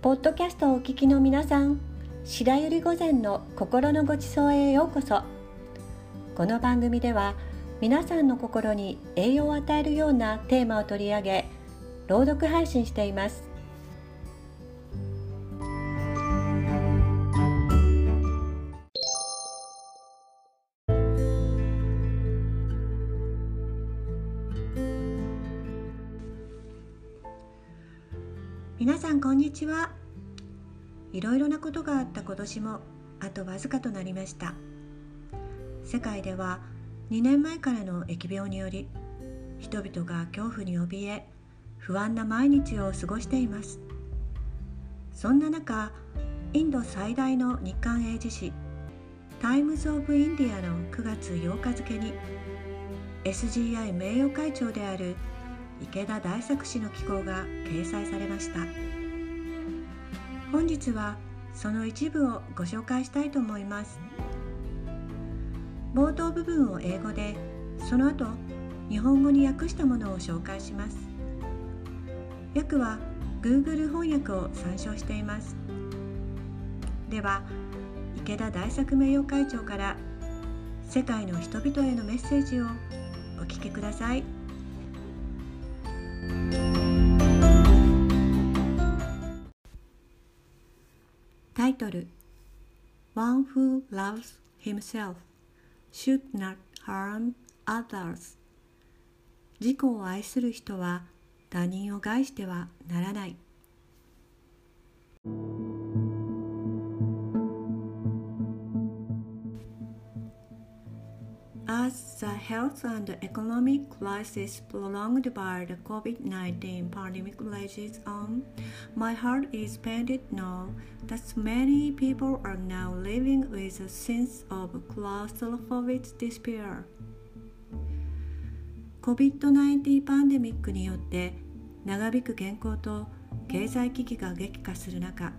ポッドキャストをお聞きの皆さん白百合御前の心のごちそうへようこそ。この番組では皆さんの心に栄養を与えるようなテーマを取り上げ朗読配信しています。皆さんこんにちは。いろいろなことがあった今年もあとわずかとなりました。世界では2年前からの疫病により人々が恐怖に怯え不安な毎日を過ごしています。そんな中インド最大の日刊英字紙タイムズ・オブ・インディアの9月8日付に SGI 名誉会長である池田大作氏の寄稿が掲載されました。本日はその一部をご紹介したいと思います。冒頭部分を英語でその後日本語に訳したものを紹介します。訳は Google 翻訳を参照しています。では池田大作名誉会長から世界の人々へのメッセージをお聞きください。トル One who loves himself should not harm others 自己を愛する人は他人を害してはならない As the health and economic crisis prolonged by the COVID 19 pandemic rages on, my heart is pained now that many people are now living with a sense of claustrophobic despair. COVID-19 パンデミックによって長引く健康と経済危機が激化する中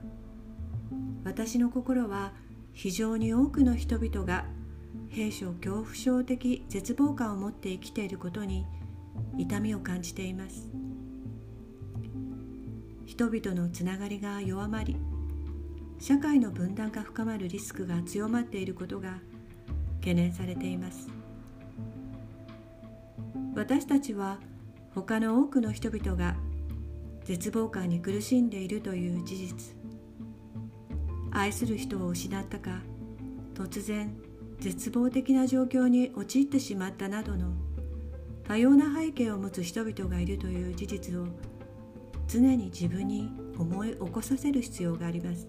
私の心は非常に多くの人々が兵所恐怖症的絶望感を持って生きていることに痛みを感じています。人々のつながりが弱まり社会の分断が深まるリスクが強まっていることが懸念されています。私たちは他の多くの人々が絶望感に苦しんでいるという事実。愛する人を失ったか突然絶望的な状況に陥ってしまったなどの多様な背景を持つ人々がいるという事実を常に自分に思い起こさせる必要があります。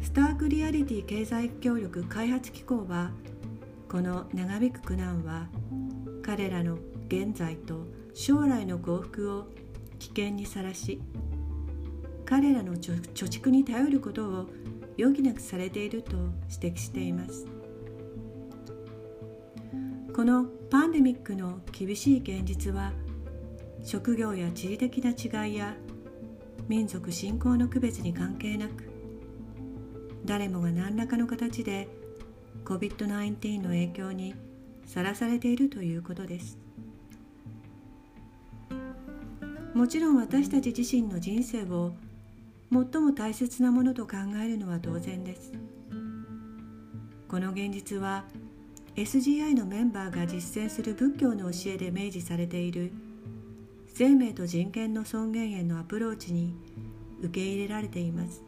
スタークリアリティ経済協力開発機構はこの長引く苦難は彼らの現在と将来の幸福を危険にさらし彼らの貯蓄に頼ることを余儀なくされていると指摘しています。このパンデミックの厳しい現実は職業や地理的な違いや民族信仰の区別に関係なく誰もが何らかの形で COVID-19 の影響にさらされているということです。もちろん私たち自身の人生を最も大切なものと考えるのは当然です。この現実は SGI のメンバーが実践する仏教の教えで明示されている生命と人権の尊厳へのアプローチに受け入れられています。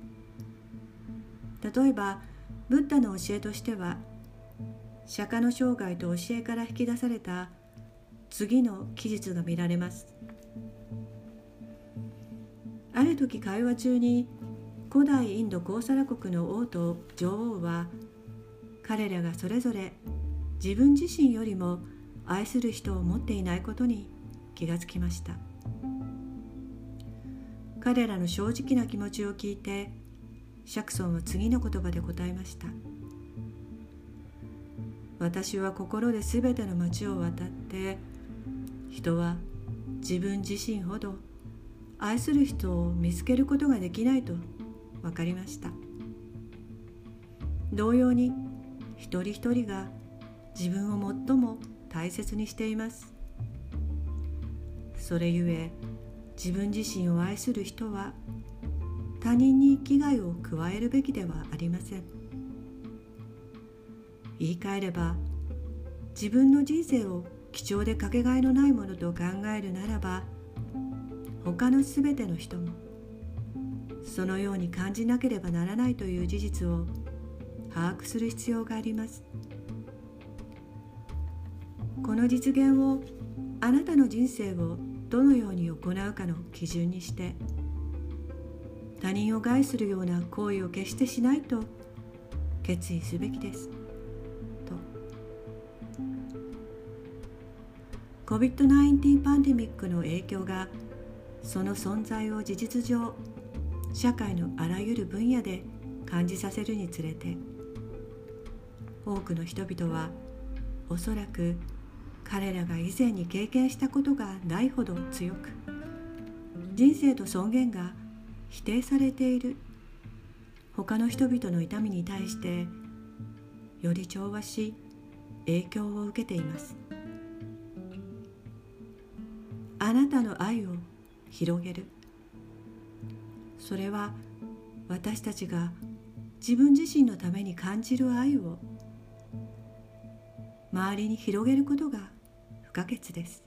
例えばブッダの教えとしては釈迦の生涯と教えから引き出された次の記述が見られます。ある時会話中に古代インドコーサラ国の王と女王は彼らがそれぞれ自分自身よりも愛する人を持っていないことに気がつきました。彼らの正直な気持ちを聞いてシャクソンは次の言葉で答えました。私は心で全ての街を渡って人は自分自身ほど愛する人を見つけることができないと分かりました。同様に一人一人が自分を最も大切にしています。それゆえ自分自身を愛する人は他人に危害を加えるべきではありません。言い換えれば自分の人生を貴重でかけがえのないものと考えるならば他のすべての人もそのように感じなければならないという事実を把握する必要があります。この実現をあなたの人生をどのように行うかの基準にして他人を害するような行為を決してしないと決意すべきです。と。COVID-19 パンデミックの影響がその存在を事実上社会のあらゆる分野で感じさせるにつれて多くの人々はおそらく彼らが以前に経験したことがないほど強く人生と尊厳が否定されている。他の人々の痛みに対してより調和し影響を受けています。あなたの愛を広げる。それは私たちが自分自身のために感じる愛を周りに広げることが不可欠です。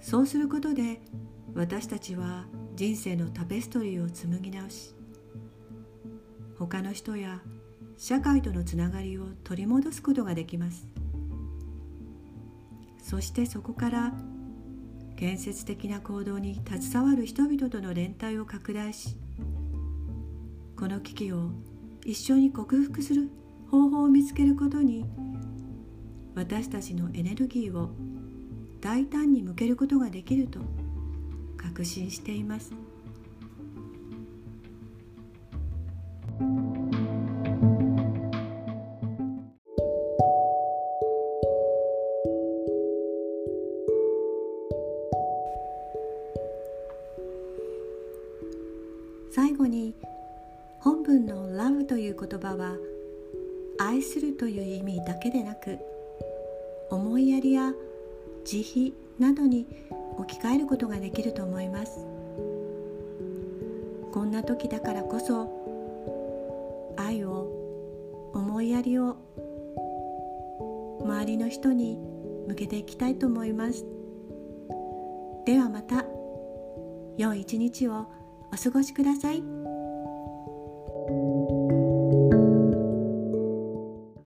そうすることで私たちは人生のタペストリーを紡ぎ直し他の人や社会とのつながりを取り戻すことができます。そしてそこから建設的な行動に携わる人々との連帯を拡大しこの危機を一緒に克服する方法を見つけることに私たちのエネルギーを大胆に向けることができると確信しています。最後に本文の love という言葉は愛するという意味だけでなく思いやりや慈悲などに置き換えることができると思います。こんな時だからこそ愛を思いやりを周りの人に向けていきたいと思います。ではまた良い一日を。お過ごしください。